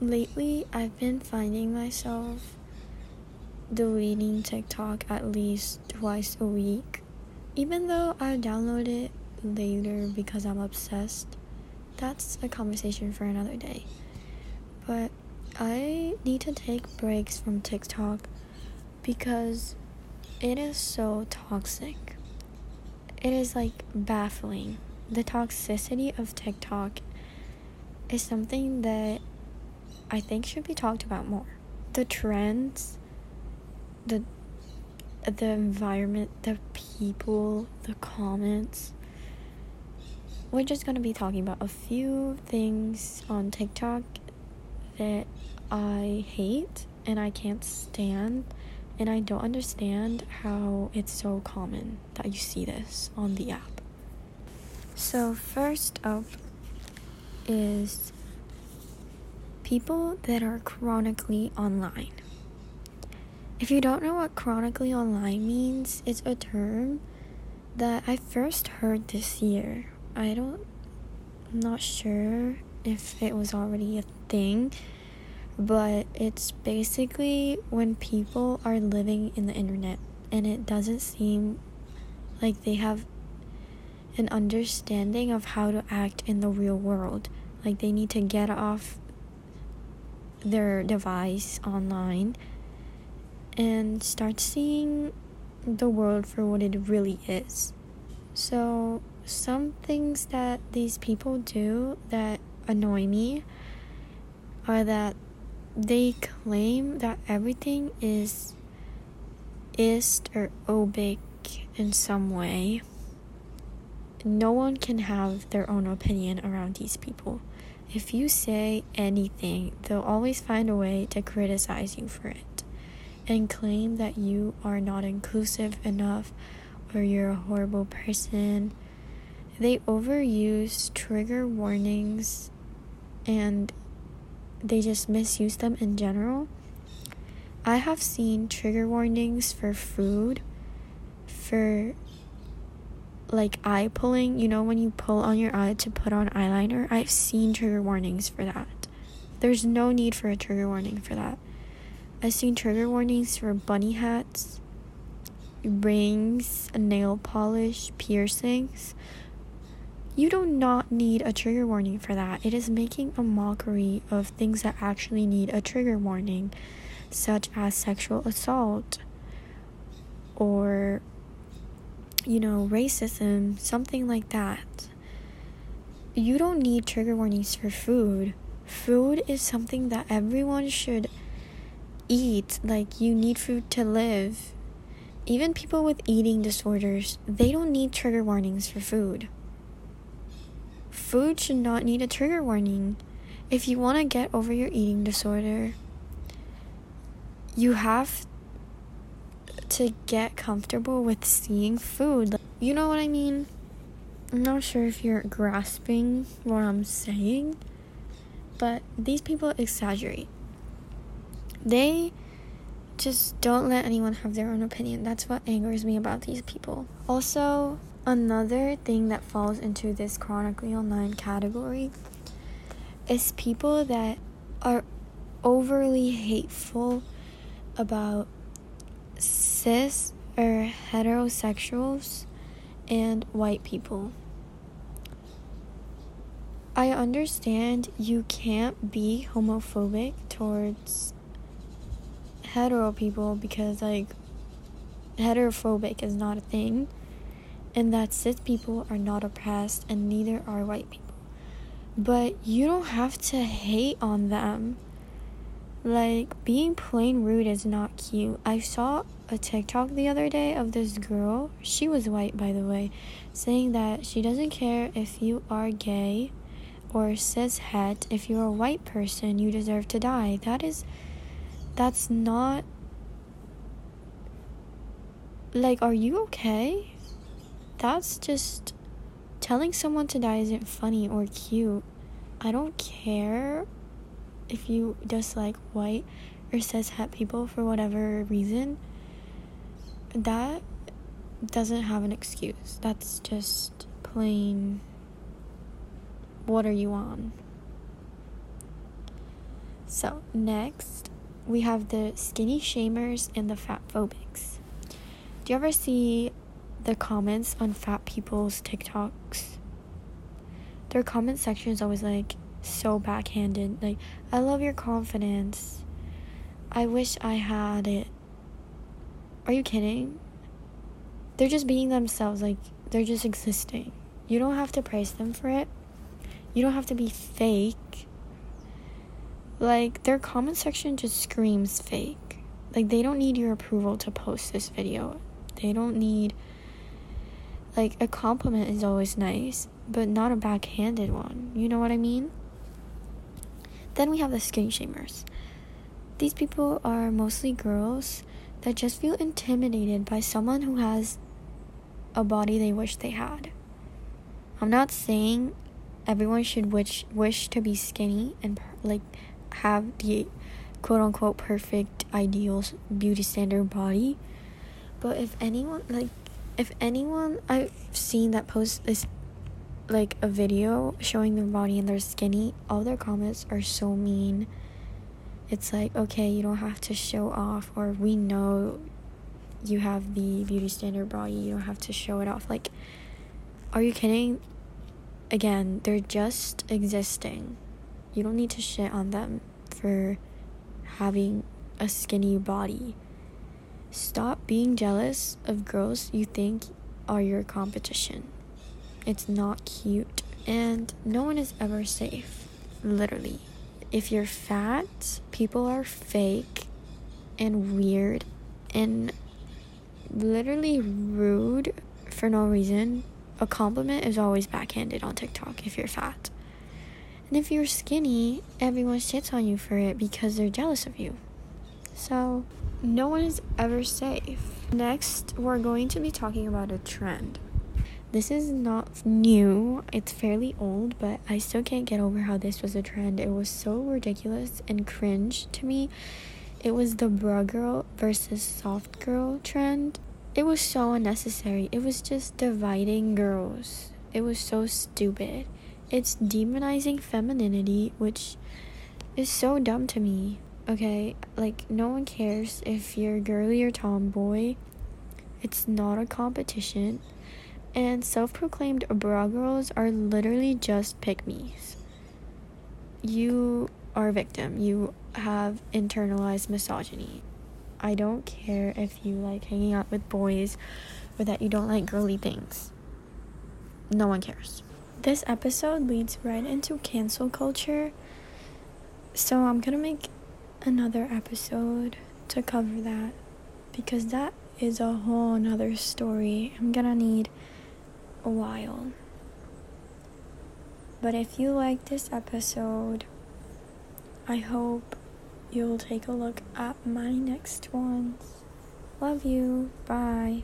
lately I've been finding myself deleting TikTok at least twice a week. Even though I download it later because I'm obsessed. That's a conversation for another day. But I need to take breaks from TikTok because it is so toxic. It is like baffling. The toxicity of TikTok is something that I think should be talked about more. The trends, the the environment, the people, the comments. We're just to be talking about a few things on TikTok that I hate and I can't stand and I don't understand how it's so common that you see this on the app. So, first up is people that are chronically online. If you don't know what chronically online means, it's a term that I first heard this year. I don't I'm not sure if it was already a thing but it's basically when people are living in the internet and it doesn't seem like they have an understanding of how to act in the real world. Like they need to get off their device online and start seeing the world for what it really is. So, some things that these people do that annoy me are that they claim that everything is ist or obic in some way. No one can have their own opinion around these people. If you say anything, they'll always find a way to criticize you for it and claim that you are not inclusive enough or you're a horrible person. They overuse trigger warnings and they just misuse them in general. I have seen trigger warnings for food, for like eye pulling, you know, when you pull on your eye to put on eyeliner. I've seen trigger warnings for that. There's no need for a trigger warning for that. I've seen trigger warnings for bunny hats, rings, nail polish, piercings. You do not need a trigger warning for that. It is making a mockery of things that actually need a trigger warning, such as sexual assault or, you know, racism, something like that. You don't need trigger warnings for food. Food is something that everyone should eat. Like, you need food to live. Even people with eating disorders, they don't need trigger warnings for food food should not need a trigger warning. If you want to get over your eating disorder, you have to get comfortable with seeing food. You know what I mean? I'm not sure if you're grasping what I'm saying, but these people exaggerate. They just don't let anyone have their own opinion. That's what angers me about these people. Also, Another thing that falls into this chronically online category is people that are overly hateful about cis or heterosexuals and white people. I understand you can't be homophobic towards hetero people because, like, heterophobic is not a thing and that cis people are not oppressed and neither are white people. But you don't have to hate on them. Like, being plain rude is not cute. I saw a TikTok the other day of this girl, she was white by the way, saying that she doesn't care if you are gay or cis het. If you're a white person, you deserve to die. That is, that's not. Like, are you okay? that's just telling someone to die isn't funny or cute. I don't care if you dislike white or cis het people for whatever reason. That doesn't have an excuse. That's just plain what are you on? So, next, we have the skinny shamers and the fat phobics. Do you ever see the comments on fat people's TikToks? Their comment section is always like so backhanded. Like, I love your confidence. I wish I had it. Are you kidding? They're just being themselves. Like, they're just existing. You don't have to praise them for it. You don't have to be fake. Like, their comment section just screams fake. Like, they don't need your approval to post this video. They don't need. Like, a compliment is always nice, but not a backhanded one. You know what I mean? Then we have the skinny shamers. These people are mostly girls that just feel intimidated by someone who has a body they wish they had. I'm not saying everyone should wish wish to be skinny and like have the quote unquote perfect ideal beauty standard body, but if anyone like if anyone I've seen that post is like a video showing their body and they're skinny, all their comments are so mean. It's like, okay, you don't have to show off, or we know you have the beauty standard body, you don't have to show it off. Like, are you kidding? Again, they're just existing. You don't need to shit on them for having a skinny body. Stop being jealous of girls you think are your competition. It's not cute, and no one is ever safe. Literally. If you're fat, people are fake and weird and literally rude for no reason. A compliment is always backhanded on TikTok if you're fat. And if you're skinny, everyone shits on you for it because they're jealous of you. So, no one is ever safe. Next, we're going to be talking about a trend. This is not new, it's fairly old, but I still can't get over how this was a trend. It was so ridiculous and cringe to me. It was the bruh girl versus soft girl trend. It was so unnecessary. It was just dividing girls. It was so stupid. It's demonizing femininity, which is so dumb to me. Okay, like no one cares if you're girly or tomboy. It's not a competition. And self proclaimed bruh girls are literally just me's. You are a victim. You have internalized misogyny. I don't care if you like hanging out with boys or that you don't like girly things. No one cares. This episode leads right into cancel culture. So I'm gonna make another episode to cover that because that is a whole nother story. I'm gonna need a while. But if you like this episode, I hope you'll take a look at my next ones. Love you. Bye.